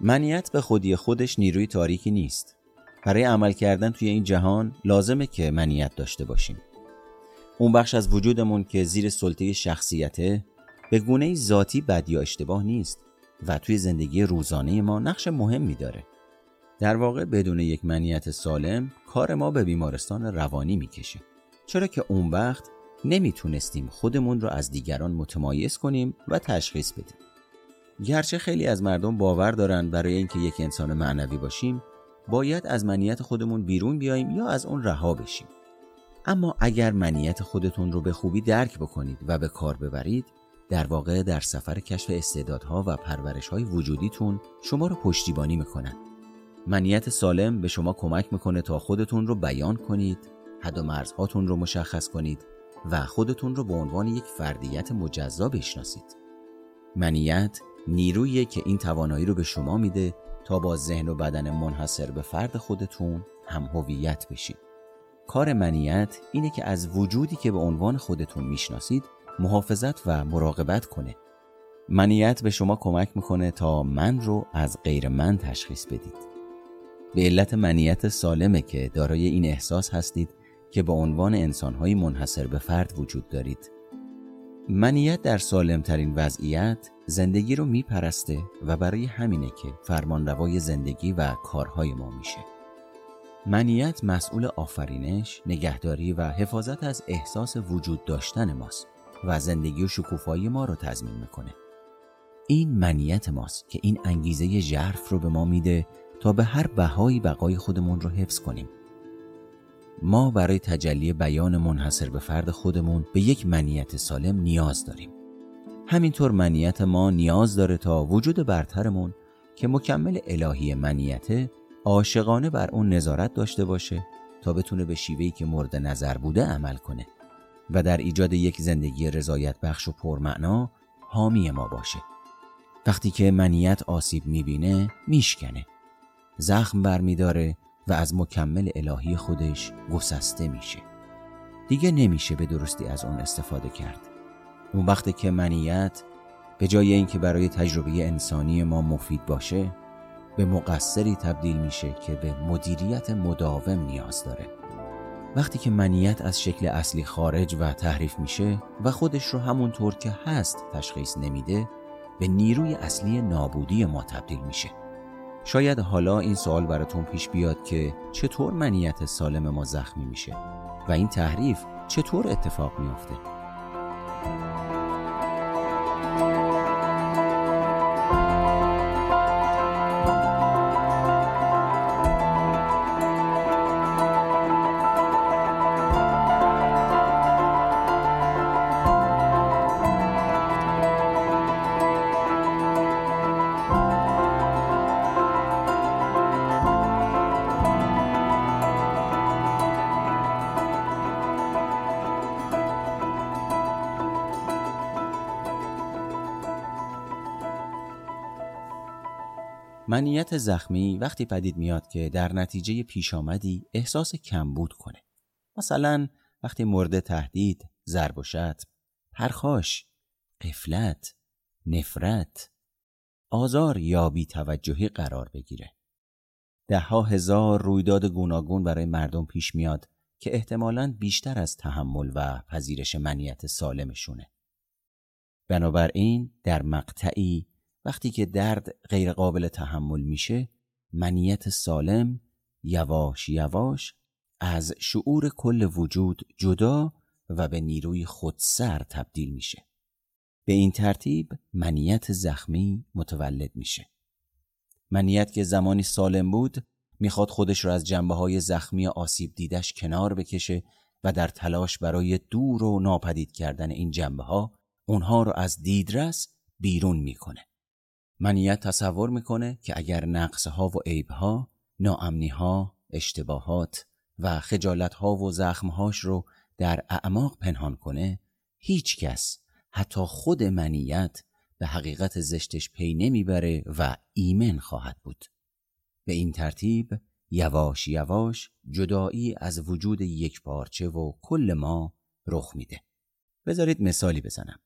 منیت به خودی خودش نیروی تاریکی نیست. برای عمل کردن توی این جهان لازمه که منیت داشته باشیم. اون بخش از وجودمون که زیر سلطه شخصیته به گونه ذاتی بد یا اشتباه نیست و توی زندگی روزانه ما نقش مهمی داره. در واقع بدون یک منیت سالم کار ما به بیمارستان روانی می‌کشه. چرا که اون وقت نمی‌تونستیم خودمون رو از دیگران متمایز کنیم و تشخیص بدیم. گرچه خیلی از مردم باور دارن برای اینکه یک انسان معنوی باشیم باید از منیت خودمون بیرون بیاییم یا از اون رها بشیم. اما اگر منیت خودتون رو به خوبی درک بکنید و به کار ببرید در واقع در سفر کشف استعدادها و پرورش های وجودیتون شما رو پشتیبانی می‌کنن. منیت سالم به شما کمک می‌کنه تا خودتون رو بیان کنید حد و مرزهاتون رو مشخص کنید و خودتون رو به عنوان یک فردیت مجزا بشناسید. منیت نیرویی که این توانایی رو به شما میده تا با ذهن و بدن منحصر به فرد خودتون هم هویت بشید کار منیت اینه که از وجودی که به عنوان خودتون می‌شناسید محافظت و مراقبت کنه. منیت به شما کمک می‌کنه تا من رو از غیر من تشخیص بدید. به علت منیت سالمه که دارای این احساس هستید که به عنوان انسانهایی منحصر به فرد وجود دارید. منیت در سالمترین وضعیت زندگی رو میپرسته و برای همینه که فرمانروای زندگی و کارهای ما میشه منیت مسئول آفرینش، نگهداری و حفاظت از احساس وجود داشتن ماست و زندگی و شکوفایی ما رو تضمین می‌کنه. این منیت ماست که این انگیزه ژرف رو به ما میده تا به هر بهایی بقای خودمون رو حفظ کنیم. ما برای تجلی بیان منحصر به فرد خودمون به یک منیت سالم نیاز داریم. همینطور منیت ما نیاز داره تا وجود برترمون که مکمل الهی منیته عاشقانه بر اون نظارت داشته باشه تا بتونه به شیوهی که مورد نظر بوده عمل کنه و در ایجاد یک زندگی رضایت بخش و پرمعنا حامی ما باشه. وقتی که منیت آسیب می‌بینه میشکنه. زخم برمیداره و از مکمل الهی خودش گسسته میشه. دیگه نمیشه به درستی از اون استفاده کرد. اون وقتی که منیت به جای اینکه برای تجربه انسانی ما مفید باشه به مقصری تبدیل میشه که به مدیریت مداوم نیاز داره. وقتی که منیت از شکل اصلی خارج و تحریف میشه و خودش رو همونطور که هست تشخیص نمیده به نیروی اصلی نابودی ما تبدیل میشه. شاید حالا این سوال براتون پیش بیاد که چطور منیت سالم ما زخمی میشه و این تحریف چطور اتفاق میافته. Thank you. منیت زخمی وقتی پدید میاد که در نتیجه پیش آمدی احساس کمبود کنه. مثلا وقتی مورد تهدید، ضرب و شتم، پرخاش، قفلت، نفرت، آزار یا توجهی قرار بگیره. دهها هزار رویداد گوناگون برای مردم پیش میاد که احتمالاً بیشتر از تحمل و پذیرش منیت سالمشونه. بنابراین در مقطعی وقتی که درد غیرقابل تحمل میشه منیت سالم یواش یواش از شعور کل وجود جدا و به نیروی خودسر تبدیل میشه. به این ترتیب منیت زخمی متولد میشه. منیت که زمانی سالم بود می‌خواد خودش رو از جنبه های زخمی آسیب دیدش کنار بکشه و در تلاش برای دور و ناپدید کردن این جنبه ها اونها رو از دیدرس بیرون می‌کنه. منیت تصور می‌کنه که اگر نقص ها و عیب ها، ناامنی ها، اشتباهات و خجالت ها و زخم هاش رو در اعماق پنهان کنه هیچ کس حتی خود منیت به حقیقت زشتش پی نمی‌بره و ایمن خواهد بود. به این ترتیب یواش یواش جدایی از وجود یک پارچه و کل ما رخ میده. بذارید مثالی بزنم.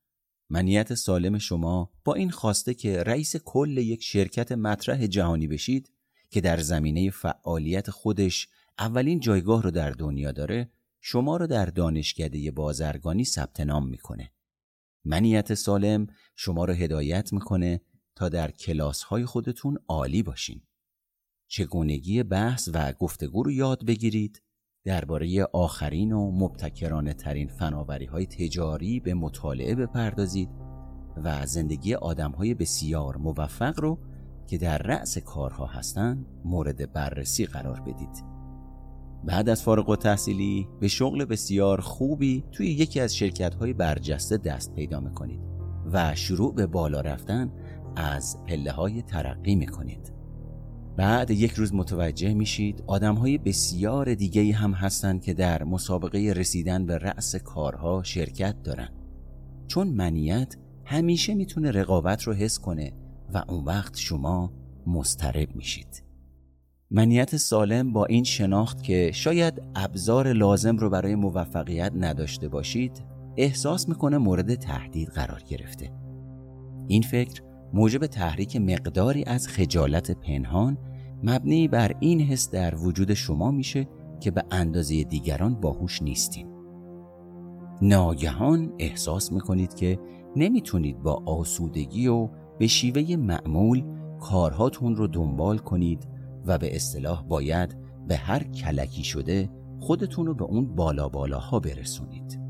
منیت سالم شما با این خواسته که رئیس کل یک شرکت مطرح جهانی بشید که در زمینه فعالیت خودش اولین جایگاه رو در دنیا داره شما رو در دانشکده بازرگانی ثبت نام می‌کنه. منیت سالم شما رو هدایت می‌کنه تا در کلاس های خودتون عالی باشین. چگونگی بحث و گفتگو رو یاد بگیرید درباره آخرین و مبتکرانه ترین فناوری های تجاری به مطالعه بپردازید و زندگی آدم های بسیار موفق رو که در رأس کارها هستند مورد بررسی قرار بدید. بعد از فارغ و تحصیلی به شغل بسیار خوبی توی یکی از شرکت های برجسته دست پیدا می‌کنید و شروع به بالا رفتن از پله های ترقی می‌کنید. بعد یک روز متوجه میشید آدم های بسیار دیگه هم هستند که در مسابقه رسیدن به رأس کارها شرکت دارن. چون منیت همیشه می‌تونه رقابت رو حس کنه و اون وقت شما مسترب میشید. منیت سالم با این شناخت که شاید ابزار لازم رو برای موفقیت نداشته باشید احساس می‌کنه مورد تهدید قرار گرفته. این فکر موجب تحریک مقداری از خجالت پنهان مبنی بر این حس در وجود شما میشه که به اندازه دیگران باهوش نیستین. ناگهان احساس می‌کنید که نمی‌تونید با آسودگی و به شیوه معمول کارهاتون رو دنبال کنید و به اصطلاح باید به هر کلکی شده خودتون رو به اون بالا بالاها برسونید.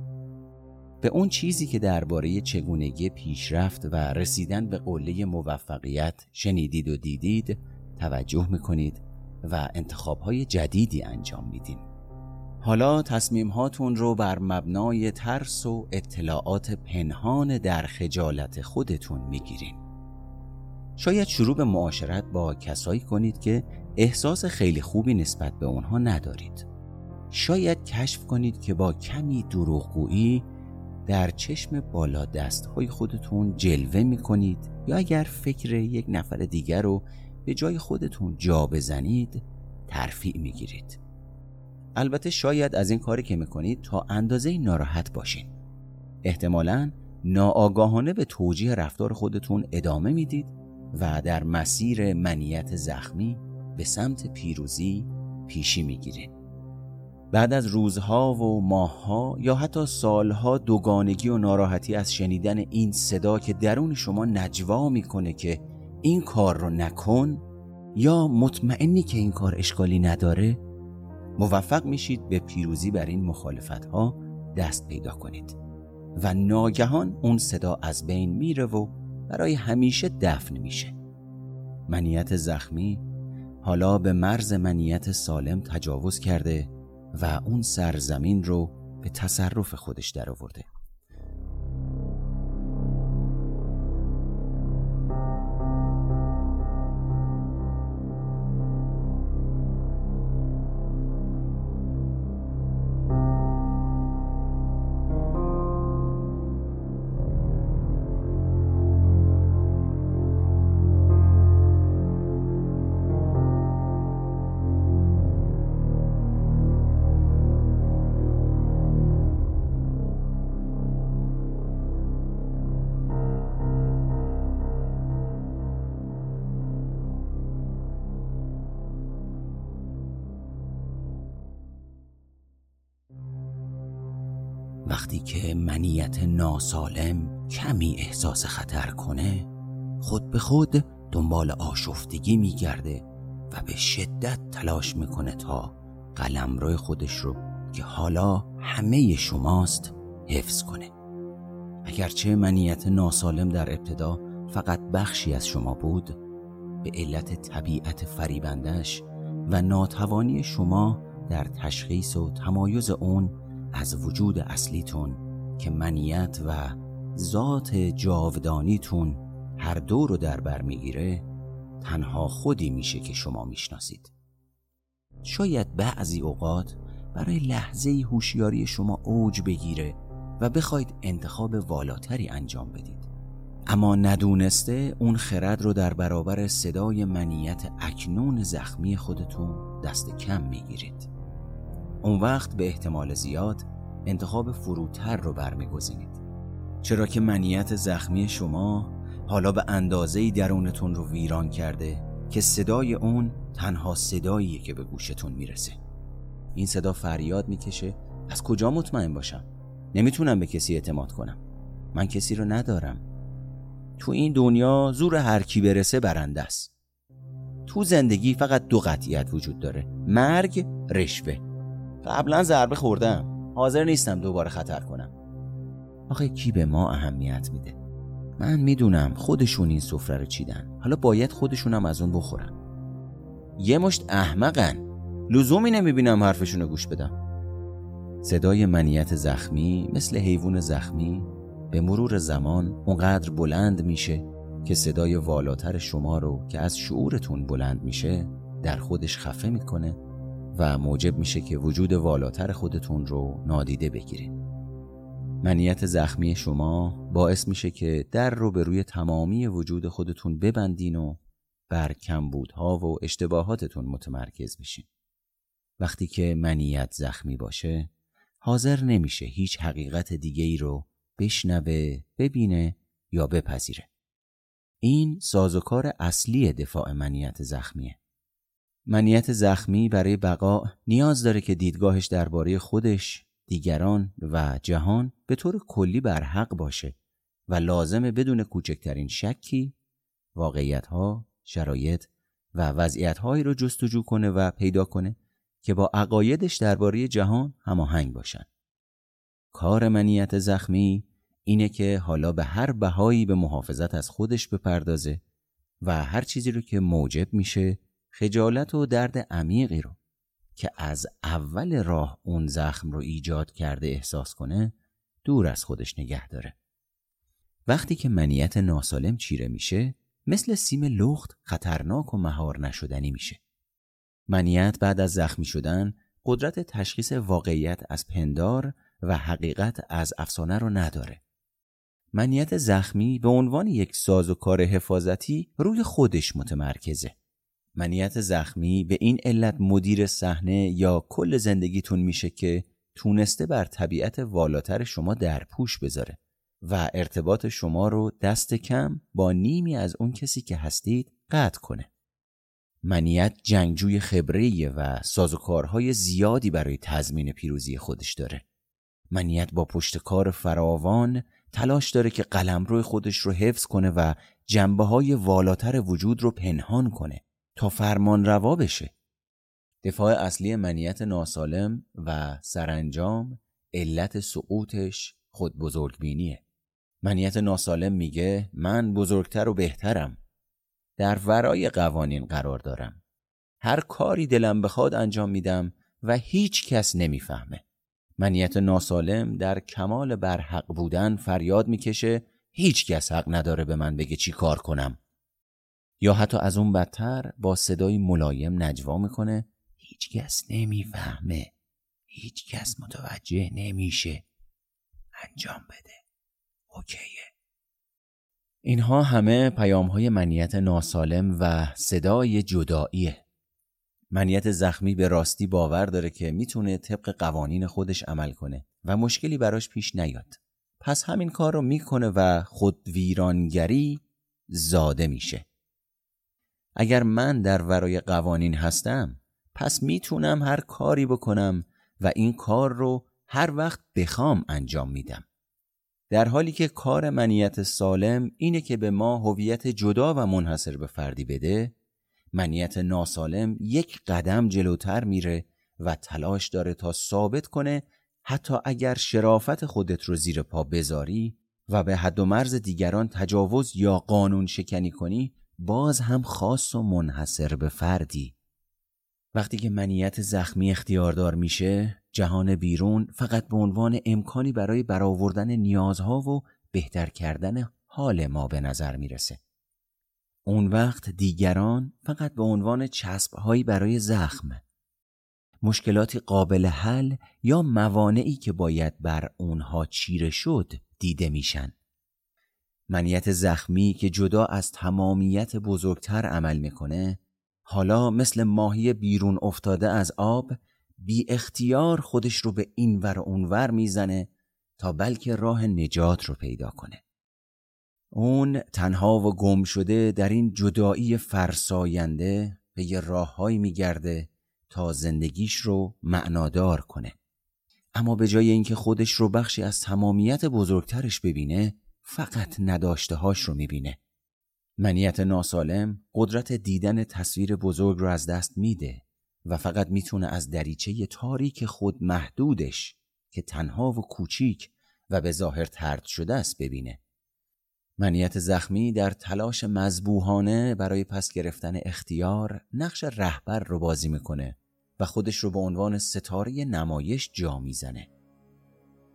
به اون چیزی که درباره چگونگی پیشرفت و رسیدن به قله موفقیت شنیدید و دیدید توجه می‌کنید و انتخابهای جدیدی انجام میدین حالا تصمیم هاتون رو بر مبنای ترس و اطلاعات پنهان در خجالت خودتون می‌گیرین. شاید شروع به معاشرت با کسایی کنید که احساس خیلی خوبی نسبت به اونها ندارید. شاید کشف کنید که با کمی دروغگویی در چشم بالا دست های خودتون جلوه می کنید یا اگر فکر یک نفر دیگر رو به جای خودتون جا بزنید ترفیع می گیرید. البته شاید از این کاری که می‌کنید تا اندازه ناراحت باشین احتمالا ناآگاهانه به توجیه رفتار خودتون ادامه می‌دید و در مسیر منیت زخمی به سمت پیروزی پیشی می‌گیرید بعد از روزها و ماهها یا حتی سالها دوگانگی و ناراحتی از شنیدن این صدا که درون شما نجوا می‌کنه که این کار رو نکن یا مطمئنی که این کار اشکالی نداره موفق میشید به پیروزی بر این مخالفت ها دست پیدا کنید و ناگهان اون صدا از بین میره و برای همیشه دفن میشه. منیت زخمی حالا به مرز منیت سالم تجاوز کرده و اون سرزمین رو به تصرف خودش درآورده. وقتی که منیت ناسالم کمی احساس خطر کنه خود به خود دنبال آشفتگی میگرده و به شدت تلاش می‌کنه تا قلمرو خودش رو که حالا همه شماست حفظ کنه. اگرچه منیت ناسالم در ابتدا فقط بخشی از شما بود به علت طبیعت فریبندش و ناتوانی شما در تشخیص و تمایز اون از وجود اصلیتون که منیت و ذات جاودانیتون هر دو رو در بر می‌گیره تنها خودی میشه که شما می‌شناسید. شاید بعضی اوقات برای لحظه هوشیاری شما اوج بگیره و بخواید انتخاب والاتری انجام بدید. اما ندونسته اون خرد رو در برابر صدای منیت اکنون زخمی خودتون دست کم می‌گیرید. اون وقت به احتمال زیاد انتخاب فروتر رو برمیگزینید. چرا که منیت زخمی شما حالا به اندازه درونتون رو ویران کرده که صدای اون تنها صداییه که به گوشتون می‌رسه. این صدا فریاد می‌کشه. از کجا مطمئن باشم؟ نمی‌تونم به کسی اعتماد کنم. من کسی رو ندارم. تو این دنیا زور هر کی برسه برنده است. تو زندگی فقط دو قطعیت وجود داره مرگ رشوه. قبلا ضربه خوردم. حاضر نیستم دوباره خطر کنم. آخه کی به ما اهمیت میده؟ من می‌دونم خودشون این سفره رو چیدن. حالا باید خودشونم از اون بخورن. یه مشت احمقن. لزومی نمی‌بینم حرفشون گوش بدم. صدای منیت زخمی مثل حیوان زخمی به مرور زمان اونقدر بلند میشه که صدای والاتر شما رو که از شعورتون بلند میشه در خودش خفه می‌کنه. و موجب میشه که وجود والاتر خودتون رو نادیده بگیرید منیت زخمی شما باعث میشه که در رو به روی تمامی وجود خودتون ببندین و بر کمبودها و اشتباهاتتون متمرکز بشین. وقتی که منیت زخمی باشه حاضر نمیشه هیچ حقیقت دیگه ای رو بشنوه ببینه یا بپذیره. این سازوکار اصلی دفاع منیت زخمیه. منیت زخمی برای بقا نیاز داره که دیدگاهش درباره خودش، دیگران و جهان به طور کلی بر حق باشه و لازمه بدون کوچکترین شکی واقعیت شرایط و وضعیت هایی رو جستجو کنه و پیدا کنه که با عقایدش درباره جهان هماهنگ باشن. کار منیت زخمی اینه که حالا به هر بهایی به محافظت از خودش بپردازه و هر چیزی رو که موجب میشه خجالت و درد عمیقی رو که از اول راه اون زخم رو ایجاد کرده احساس کنه دور از خودش نگه داره. وقتی که منیت ناسالم چیره میشه مثل سیم لخت خطرناک و مهار نشدنی میشه. منیت بعد از زخمی شدن قدرت تشخیص واقعیت از پندار و حقیقت از افسانه رو نداره. منیت زخمی به عنوان یک ساز و کار حفاظتی روی خودش متمرکزه. منیت زخمی به این علت مدیر صحنه یا کل زندگیتون میشه که تونسته بر طبیعت والاتر شما در پوش بذاره و ارتباط شما رو دست کم با نیمی از اون کسی که هستید قطع کنه. منیت جنگجوی خبریه و سازوکارهای زیادی برای تضمین پیروزی خودش داره. منیت با پشت کار فراوان تلاش داره که قلمرو خودش رو حفظ کنه و جنبه های والاتر وجود رو پنهان کنه تا فرمان روا بشه. دفاع اصلی منیت ناسالم و سرانجام علت سقوطش خود بزرگبینیه. منیت ناسالم میگه من بزرگتر و بهترم. در ورای قوانین قرار دارم. هر کاری دلم بخواد انجام میدم و هیچ کس نمی‌فهمه. منیت ناسالم در کمال برحق بودن فریاد می‌کشه هیچ کس حق نداره به من بگه چی کار کنم. یا حتی از اون بدتر با صدای ملایم نجوا می‌کنه. هیچ کس نمی‌فهمه. هیچ کس متوجه نمیشه. انجام بده. اوکیه. اینها همه پیام های منیت ناسالم و صدای جداییه. منیت زخمی به راستی باور داره که می‌تونه طبق قوانین خودش عمل کنه و مشکلی براش پیش نیاد. پس همین کار رو می‌کنه و خود ویرانگری زاده میشه. اگر من در ورای قوانین هستم پس می‌تونم هر کاری بکنم و این کار رو هر وقت بخوام انجام میدم. در حالی که کار منیت سالم اینه که به ما هویت جدا و منحصر به فردی بده منیت ناسالم یک قدم جلوتر میره و تلاش داره تا ثابت کنه حتی اگر شرافت خودت رو زیر پا بذاری و به حد و مرز دیگران تجاوز یا قانون شکنی کنی باز هم خاص و منحصر به فردی. وقتی که منیت زخمی اختیاردار میشه جهان بیرون فقط به عنوان امکانی برای برآوردن نیازها و بهتر کردن حال ما به نظر می‌رسه. اون وقت دیگران فقط به عنوان چسبهایی برای زخم. مشکلاتی قابل حل یا موانعی که باید بر اونها چیره شد دیده میشن. منیت زخمی که جدا از تمامیت بزرگتر عمل می‌کنه حالا مثل ماهی بیرون افتاده از آب بی اختیار خودش رو به این ور اونور می‌زنه تا بلکه راه نجات رو پیدا کنه. اون تنها و گم شده در این جدایی فرساینده به یه راههایی میگرده تا زندگیش رو معنادار کنه. اما به جای اینکه خودش رو بخشی از تمامیت بزرگترش ببینه فقط نداشته هاش رو می‌بینه. منیت ناسالم قدرت دیدن تصویر بزرگ رو از دست میده و فقط می‌تونه از دریچه تاریک خود محدودش که تنها و کوچیک و به ظاهر ترد شده است ببینه. منیت زخمی در تلاش مذبوحانه برای پس گرفتن اختیار نقش رهبر رو بازی می‌کنه و خودش رو به عنوان ستاره نمایش جا می‌زنه.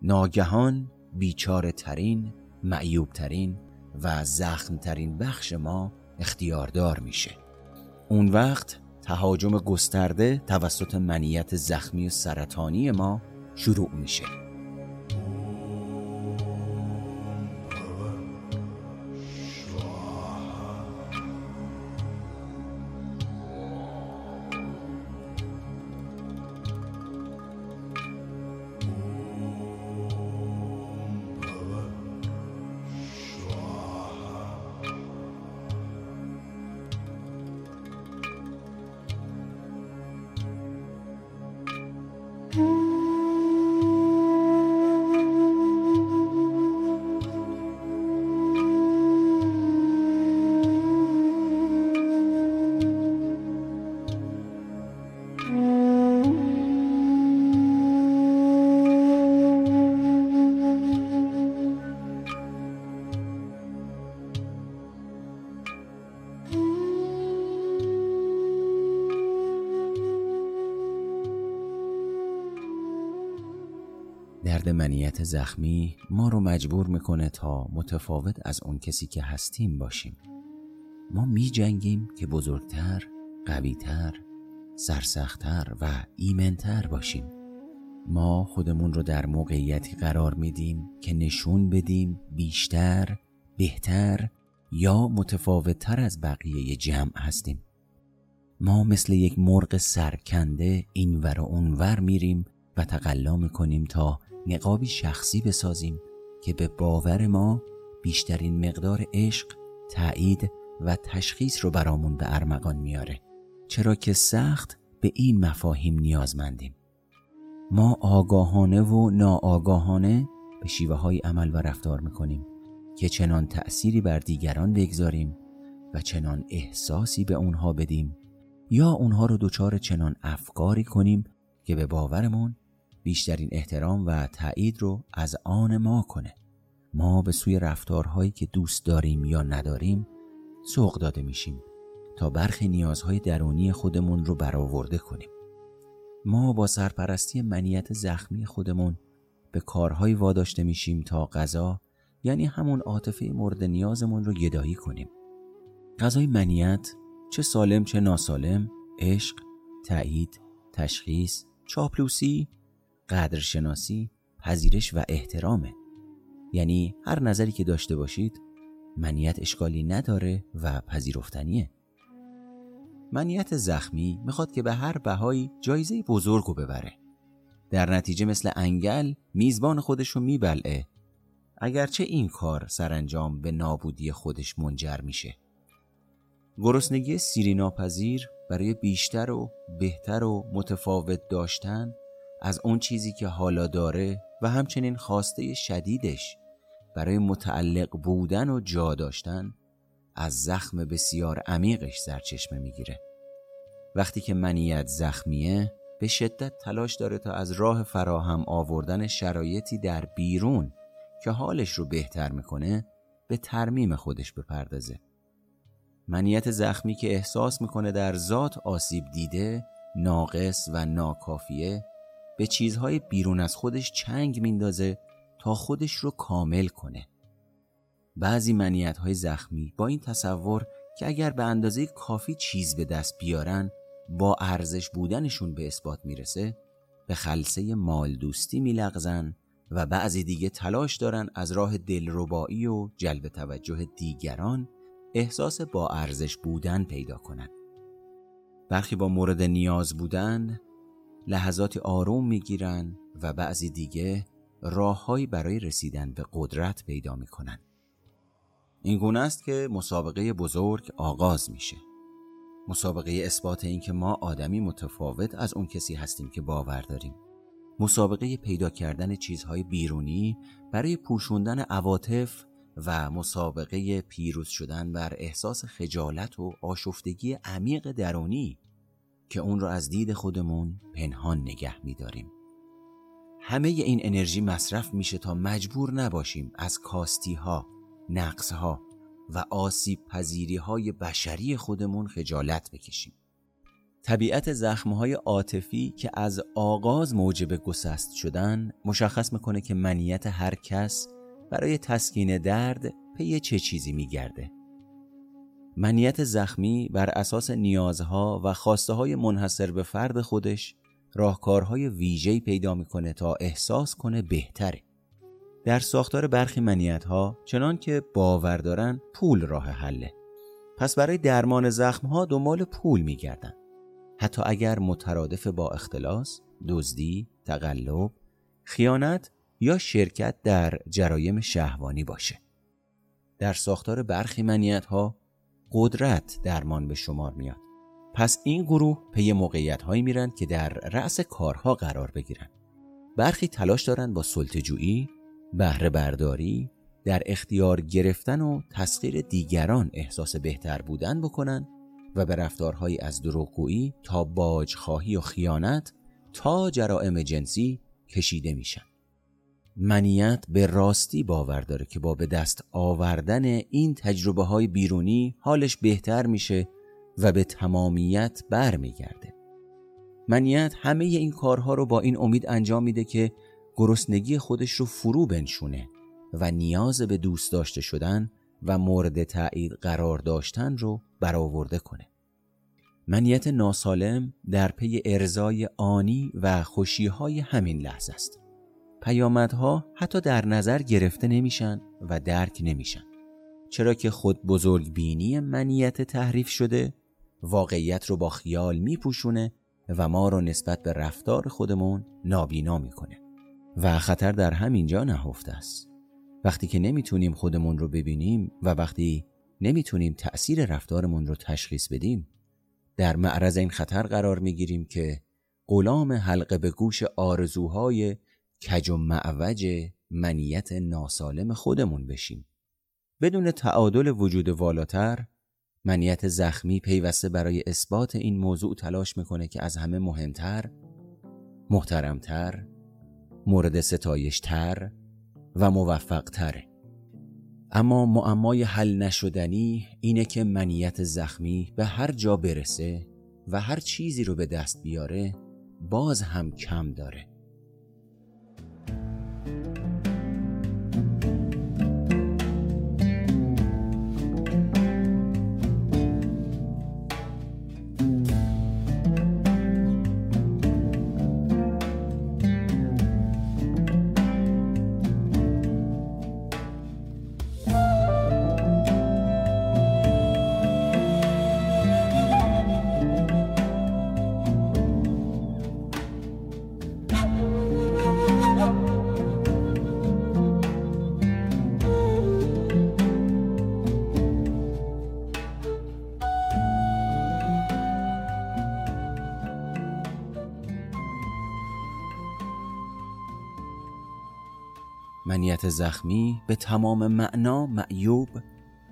ناگهان بیچاره ترین معیوب ترین و زخم ترین بخش ما اختیاردار میشه. اون وقت تهاجم گسترده توسط منیت زخمی و سرطانی ما شروع میشه. درد منیت زخمی ما رو مجبور می‌کنه تا متفاوت از اون کسی که هستیم باشیم. ما می جنگیم که بزرگتر، قویتر، سرسختتر و ایمنتر باشیم. ما خودمون رو در موقعیتی قرار میدیم که نشون بدیم بیشتر، بهتر یا متفاوتتر از بقیه جمع هستیم. ما مثل یک مرغ سرکنده اینور و اونور میریم و تقلا می‌کنیم تا نقابی شخصی بسازیم که به باور ما بیشترین مقدار عشق، تایید و تشخیص رو برامون به ارمغان میاره. چرا که سخت به این مفاهیم نیازمندیم. ما آگاهانه و ناآگاهانه به شیوه های عمل و رفتار می‌کنیم که چنان تأثیری بر دیگران بگذاریم و چنان احساسی به اونها بدیم یا اونها رو دچار چنان افکاری کنیم که به باورمون بیشترین احترام و تایید رو از آن ما کنه. ما به سوی رفتارهایی که دوست داریم یا نداریم سوق داده میشیم تا برخی نیازهای درونی خودمون رو برآورده کنیم. ما با سرپرستی منیت زخمی خودمون به کارهایی واداشته میشیم تا غذا یعنی همون عاطفه مورد نیازمون رو گدایی کنیم. غذای منیت چه سالم چه ناسالم عشق تایید تشخیص چاپلوسی قدرشناسی پذیرش و احترامه. یعنی هر نظری که داشته باشید منیت اشکالی نداره و پذیرفتنیه. منیت زخمی می‌خواد که به هر بهایی جایزه بزرگو ببره. در نتیجه مثل انگل میزبان خودشو میبلعه. اگرچه این کار سرانجام به نابودی خودش منجر میشه. گرسنگی سیری ناپذیر برای بیشتر و بهتر و متفاوت داشتن از اون چیزی که حالا داره و همچنین خواسته شدیدش برای متعلق بودن و جا داشتن از زخم بسیار عمیقش سرچشمه می‌گیره. وقتی که منیت زخمیه به شدت تلاش داره تا از راه فراهم آوردن شرایطی در بیرون که حالش رو بهتر می‌کنه به ترمیم خودش بپردازه. منیت زخمی که احساس می‌کنه در ذات آسیب دیده ناقص و ناکافیه به چیزهای بیرون از خودش چنگ میندازه تا خودش رو کامل کنه. بعضی منیت های زخمی با این تصور که اگر به اندازه کافی چیز به دست بیارن با ارزش بودنشون به اثبات می‌رسه به خلصه مال دوستی میلغزن و بعضی دیگه تلاش دارن از راه دلربایی و جلب توجه دیگران احساس با ارزش بودن پیدا کنن. برخی با مورد نیاز بودن لحظاتی آروم می‌گیرن و بعضی دیگه راههایی برای رسیدن به قدرت پیدا می‌کنن. این گونه است که مسابقه بزرگ آغاز میشه. مسابقه اثبات اینکه ما آدمی متفاوت از اون کسی هستیم که باور داریم. مسابقه پیدا کردن چیزهای بیرونی برای پوشوندن عواطف و مسابقه پیروز شدن بر احساس خجالت و آشفتگی عمیق درونی که اون رو از دید خودمون پنهان نگه میداریم. همه این انرژی مصرف میشه تا مجبور نباشیم از کاستی ها، نقص ها و آسیب پذیری های بشری خودمون خجالت بکشیم. طبیعت زخمهای عاطفی که از آغاز موجب گسست شدن مشخص می‌کنه که منیت هر کس برای تسکین درد پی چه چیزی میگرده منیت زخمی بر اساس نیازها و خواسته های منحصر به فرد خودش راهکارهای ویژه‌ای پیدا می‌کنه تا احساس کنه بهتره. در ساختار برخی منیت ها چنان که باور دارن پول راه حله. پس برای درمان زخم ها دنبال پول میگردن. حتی اگر مترادف با اختلاس، دزدی، تقلب، خیانت یا شرکت در جرایم شهوانی باشه. در ساختار برخی منیت ها قدرت درمان به شمار میاد. پس این گروه پی موقعیت هایی میرن که در رأس کارها قرار بگیرن. برخی تلاش دارند با سلطجویی، بهره برداری، در اختیار گرفتن و تسخیر دیگران احساس بهتر بودن بکنن و به رفتارهایی از دروغگویی تا باجخواهی و خیانت تا جرائم جنسی کشیده میشن. منیت به راستی باور داره که با به دست آوردن این تجربه های بیرونی حالش بهتر میشه و به تمامیت برمیگرده. منیت همه این کارها رو با این امید انجام میده که گرسنگی خودش رو فرو بنشونه و نیاز به دوست داشته شدن و مورد تایید قرار داشتن رو برآورده کنه. منیت ناسالم در پی ارزای آنی و خوشیهای همین لحظه است. پیامدها حتی در نظر گرفته نمیشن و درک نمیشن. چرا که خود بزرگ بینی منیت تحریف شده واقعیت رو با خیال میپوشونه و ما رو نسبت به رفتار خودمون نابینا می‌کنه و خطر در همین جا نهفته است. وقتی که نمی‌تونیم خودمون رو ببینیم و وقتی نمی‌تونیم تأثیر رفتارمون رو تشخیص بدیم در معرض این خطر قرار می‌گیریم که غلام حلقه به گوش آرزوهای کج و معوج منیت ناسالم خودمون بشیم. بدون تعادل وجود والاتر منیت زخمی پیوسته برای اثبات این موضوع تلاش می‌کنه که از همه مهمتر محترمتر مورد ستایشتر و موفقتره اما معمای حل نشدنی اینه که منیت زخمی به هر جا برسه و هر چیزی رو به دست بیاره باز هم کم داره. منیت زخمی به تمام معنا معیوب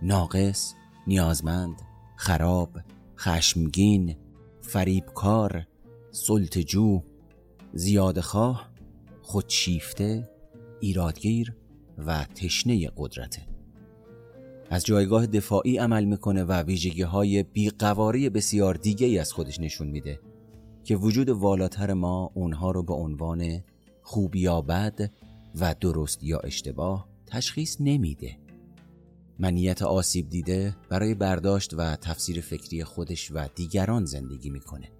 ناقص نیازمند خراب خشمگین فریبکار سلطجو زیادخواه خودشیفته ایرادگیر و تشنه قدرته. از جایگاه دفاعی عمل می‌کنه و ویژگی های بیقواری بسیار دیگه ای از خودش نشون میده که وجود والاتر ما اونها رو به عنوان خوب و درست یا اشتباه تشخیص نمیده. منیت آسیب دیده برای برداشت و تفسیر فکری خودش و دیگران زندگی می‌کنه.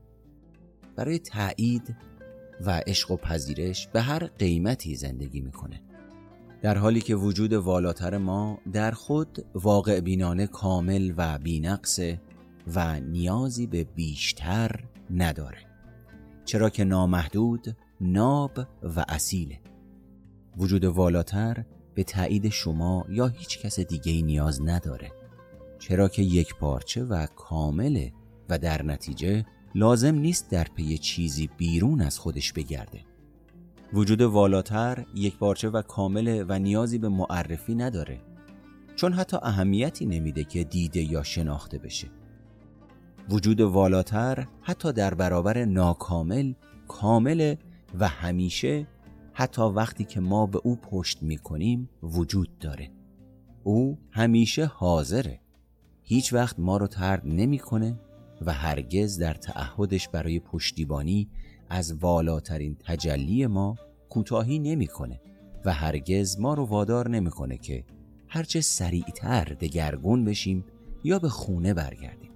برای تایید و عشق و پذیرش به هر قیمتی زندگی می‌کنه. در حالی که وجود والاتر ما در خود واقع بینانه کامل و بینقصه و نیازی به بیشتر نداره. چرا که نامحدود ناب و اصیله. وجود والاتر به تایید شما یا هیچ کس دیگه ای نیاز نداره. چرا که یک پارچه و کامله و در نتیجه لازم نیست در پی چیزی بیرون از خودش بگرده. وجود والاتر یک پارچه و کامله و نیازی به معرفی نداره چون حتی اهمیتی نمیده که دیده یا شناخته بشه. وجود والاتر حتی در برابر ناکامل کامل و همیشه حتی وقتی که ما به او پشت می‌کنیم وجود داره. او همیشه حاضره. هیچ وقت ما رو ترد نمی‌کنه و هرگز در تعهدش برای پشتیبانی از والاترین تجلی ما کوتاهی نمی‌کنه و هرگز ما رو وادار نمی‌کنه که هرچه سریعتر دگرگون بشیم یا به خونه برگردیم.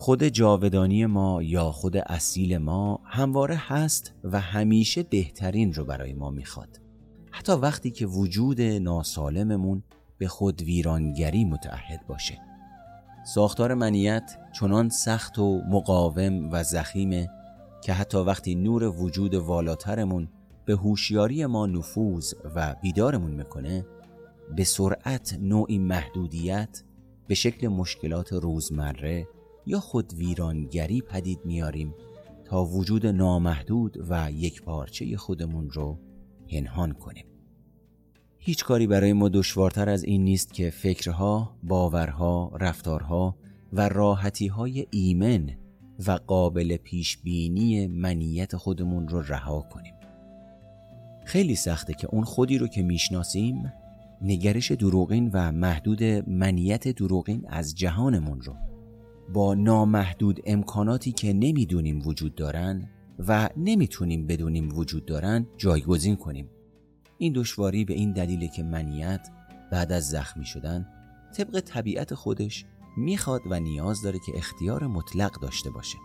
خود جاودانی ما یا خود اصیل ما همواره هست و همیشه بهترین رو برای ما می‌خواد. حتی وقتی که وجود ناسالممون به خود ویرانگری متعهد باشه. ساختار منیت چنان سخت و مقاوم و زخیمه که حتی وقتی نور وجود والاترمون به هوشیاری ما نفوذ و بیدارمون می‌کنه به سرعت نوعی محدودیت به شکل مشکلات روزمره یا خود ویرانگری پدید میاریم تا وجود نامحدود و یک پارچه خودمون رو پنهان کنیم هیچ کاری برای ما دشوارتر از این نیست که فکرها، باورها، رفتارها و راحتیهای ایمن و قابل پیش بینی منیت خودمون رو رها کنیم. خیلی سخته که اون خودی رو که می‌شناسیم نگرش دروغین و محدود منیت دروغین از جهانمون رو با نامحدود امکاناتی که نمی‌دونیم وجود دارن و نمی‌تونیم بدونیم وجود دارن جایگزین کنیم. این دشواری به این دلیل که منیت بعد از زخمی شدن طبق طبیعت خودش می‌خواد و نیاز داره که اختیار مطلق داشته باشه.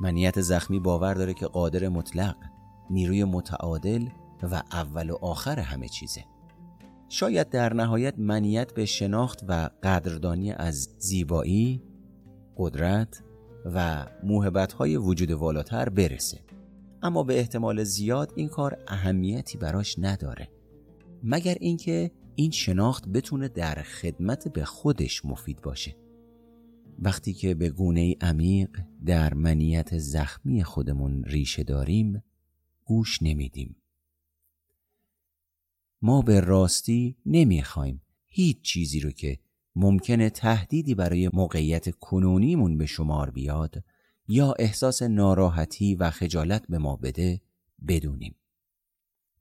منیت زخمی باور داره که قادر مطلق نیروی متعادل و اول و آخر همه چیزه. شاید در نهایت منیت به شناخت و قدردانی از زیبایی، قدرت و های وجود والاتر برسه. اما به احتمال زیاد این کار اهمیتی براش نداره. مگر اینکه این شناخت بتونه در خدمت به خودش مفید باشه. وقتی که به گونه عمیق در منیت زخمی خودمون ریشه داریم گوش نمیدیم. ما به راستی نمی‌خوایم هیچ چیزی رو که ممکنه تهدیدی برای موقعیت کنونیمون به شمار بیاد یا احساس ناراحتی و خجالت به ما بده بدونیم.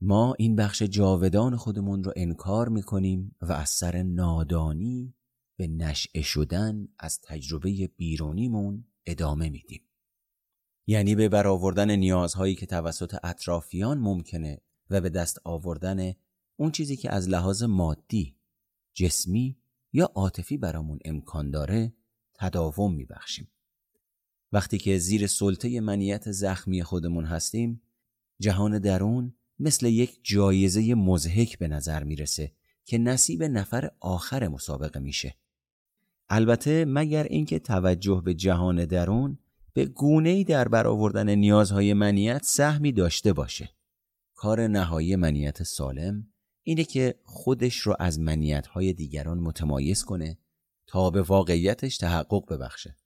ما این بخش جاودان خودمون رو انکار می‌کنیم و از سر نادانی به نشعه شدن از تجربه بیرونیمون ادامه میدیم. یعنی به برآوردن نیازهایی که توسط اطرافیان ممکنه و به دست آوردن اون چیزی که از لحاظ مادی، جسمی یا عاطفی برامون امکان داره تداوم میبخشیم. وقتی که زیر سلطه منیت زخمی خودمون هستیم جهان درون مثل یک جایزه مزهک به نظر می‌رسه که نصیب نفر آخر مسابقه میشه البته مگر اینکه توجه به جهان درون به گونه در برآوردن نیازهای منیت سهمی داشته باشه کار نهایی منیت سالم اینه که خودش رو از منیتهای دیگران متمایز کنه تا به واقعیتش تحقق ببخشه.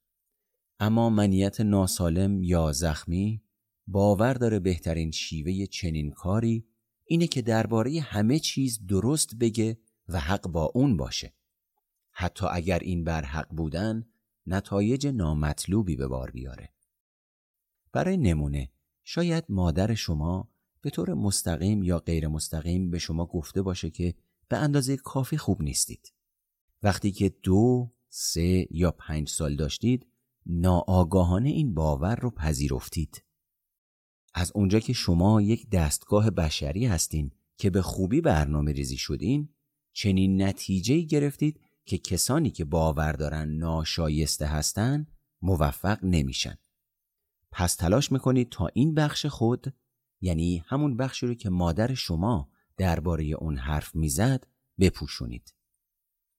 اما منیت ناسالم یا زخمی باور داره بهترین شیوه چنین کاری اینه که درباره همه چیز درست بگه و حق با اون باشه. حتی اگر این بر حق بودن نتایج نامطلوبی به بار بیاره. برای نمونه شاید مادر شما به طور مستقیم یا غیر مستقیم به شما گفته باشه که به اندازه کافی خوب نیستید. وقتی که دو، سه یا پنج سال داشتید ناآگاهانه این باور رو پذیرفتید. از اونجا که شما یک دستگاه بشری هستین که به خوبی برنامه ریزی شدین چنین نتیجه گرفتید که کسانی که باور دارن ناشایسته هستن موفق نمیشن. پس تلاش می‌کنید تا این بخش خود یعنی همون بخشی رو که مادر شما درباره اون حرف می‌زد بپوشونید.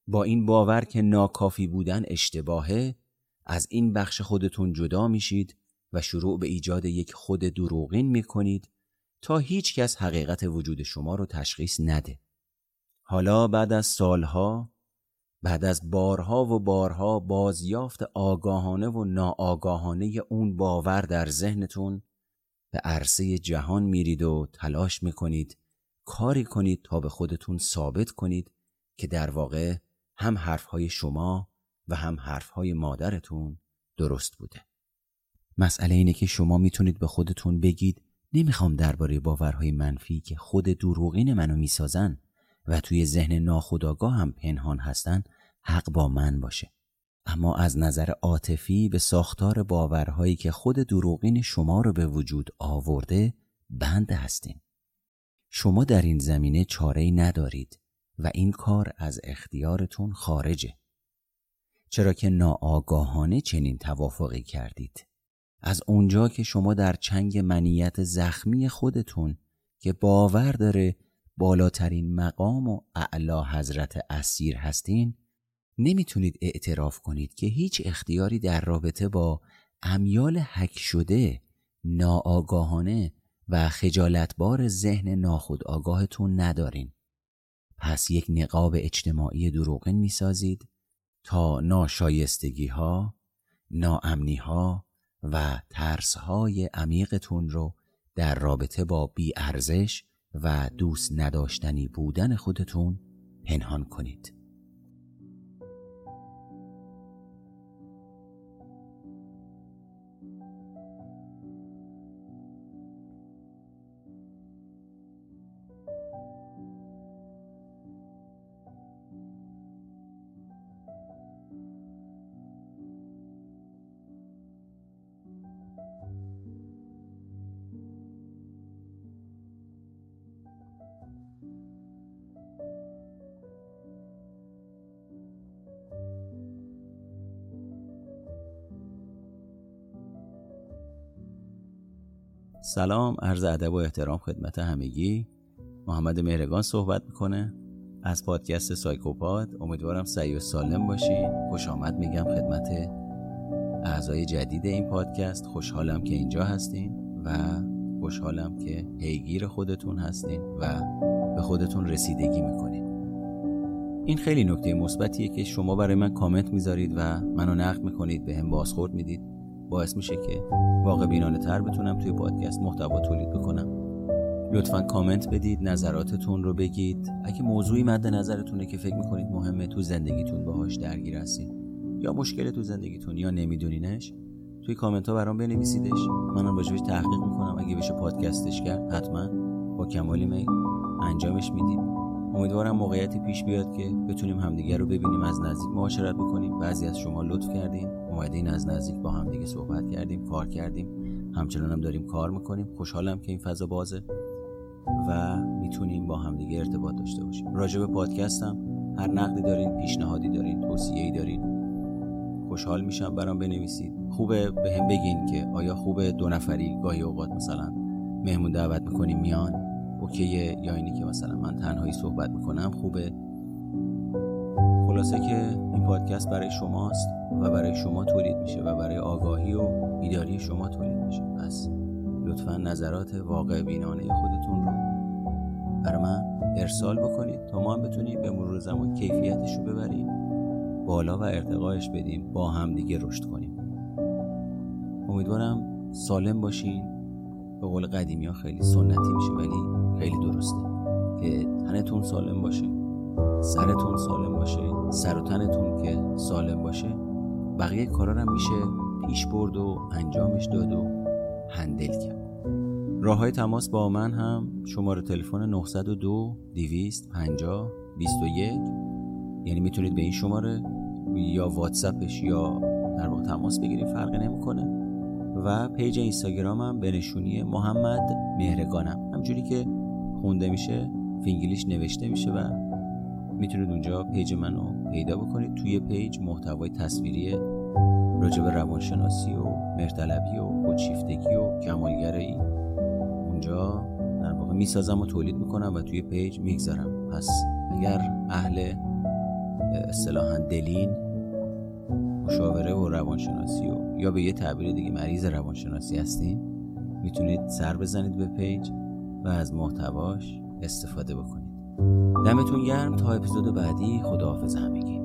با این باور که ناکافی بودن اشتباهه از این بخش خودتون جدا میشید و شروع به ایجاد یک خود دروغین می‌کنید تا هیچ کس حقیقت وجود شما رو تشخیص نده. حالا بعد از سالها بعد از بارها و بارها بازیافت آگاهانه و ناآگاهانه اون باور در ذهنتون به عرصه جهان میرید و تلاش می‌کنید کاری کنید تا به خودتون ثابت کنید که در واقع هم حرفهای شما و هم حرفهای مادرتون درست بوده. مسئله اینه که شما می‌تونید به خودتون بگید نمی‌خوام درباره باورهای منفی که خود دروغین منو می‌سازن و توی ذهن ناخودآگاه هم پنهان هستن حق با من باشه. اما از نظر عاطفی به ساختار باورهایی که خود دروغین شما رو به وجود آورده بند هستین شما در این زمینه چاره ندارید و این کار از اختیارتون خارجه. چرا که ناآگاهانه چنین توافقی کردید. از اونجا که شما در چنگ منیت زخمی خودتون که باور داره بالاترین مقام و اعلا حضرت اسیر هستین نمی‌تونید اعتراف کنید که هیچ اختیاری در رابطه با امیال حک شده ناآگاهانه و خجالتبار ذهن ناخود آگاهتون ندارین. پس یک نقاب اجتماعی دروغین می‌سازید تا ناشایستگی ها ناامنی ها و ترس های عمیقتون رو در رابطه با بیارزش و دوست نداشتنی بودن خودتون پنهان کنید. سلام عرض ادب و احترام خدمت همگی. محمد مهرگان صحبت می‌کنه. از پادکست سایکوپاد امیدوارم سعی و سالم باشین. خوش آمد میگم خدمت اعضای جدید این پادکست. خوشحالم که اینجا هستین و خوشحالم که پیگیر خودتون هستین و به خودتون رسیدگی می‌کنین. این خیلی نکته مثبتیه که شما برای من کامنت می‌ذارید و منو نقد می‌کنید به هم بازخورد می‌دید. باعث میشه که واقع بینانه تر بتونم توی پادکست محتوا تولید بکنم. لطفا کامنت بدید نظراتتون رو بگید. اگه موضوعی مد نظرتونه که فکر می‌کنید مهمه تو زندگیتون باهاش درگیر هستید یا مشکل تو زندگیتون یا نمیدونینش توی کامنت ها برام بنویسیدش. منم راجبش تحقیق می‌کنم. اگه بشه پادکستش کرد حتما با کمال میل انجامش میدیم. امیدوارم موقعیتی پیش بیاد که بتونیم همدیگه رو ببینیم از نزدیک معاشرت بکنیم. بعضی از شما لطف کردین. اومدین از نزدیک با هم دیگه صحبت کردیم کار کردیم. همچنان هم داریم کار می‌کنیم. خوشحالم که این فضا بازه و می‌تونیم با هم دیگه ارتباط داشته باشیم. راجع به پادکستم هر نقدی دارین پیشنهادی دارین توصیه‌ای دارین خوشحال میشم برام بنویسید. خوبه به هم بگین که آیا خوبه دو نفری گاهی اوقات مثلا مهمون دعوت می‌کنیم میان؟ اوکیه؟ یا اینی که مثلا من تنهایی صحبت می‌کنم خوبه؟ خلاصه که پادکست برای شماست و برای شما تولید میشه و برای آگاهی و بیداری شما تولید میشه. پس لطفا نظرات واقع بینانه خودتون رو برای من ارسال بکنید تا ما بتونیم به مرور زمان کیفیتش رو ببریم بالا و ارتقایش بدیم با هم دیگه رشد کنیم. امیدوارم سالم باشین. به قول قدیمی ها خیلی سنتی میشه ولی خیلی درسته که تنتون سالم باشه سرتون سالم باشه سر و تنتون که سالم باشه بقیه کارا هم میشه پیش برد و انجامش داد و هندل کرد. راه های تماس با من هم شماره تلفن 902 250 21 یعنی می‌تونید به این شماره یا واتساپش یا در واقع تماس بگیرید فرقی نمی‌کنه. و پیج اینستاگرام هم به نشونی محمد مهرگانم. همجوری که خونده میشه فینگلیش نوشته میشه و می‌تونید اونجا page منو پیدا بکنید. توی page محتوای تصویری راجع به روانشناسی و مهرطلبی و خودشیفتگی و کمالگرایی. اونجا در واقع می‌سازم و تولید می‌کنم و توی page می‌گذارم. پس اگر اهل اصطلاحا دلین مشاوره و روانشناسی و یا به یه تعبیر دیگه مریض روانشناسی هستین می‌تونید سر بزنید به پیج و از محتواش استفاده بکنید. دمتون گرم تا اپیزود بعدی خداحافظ همگی.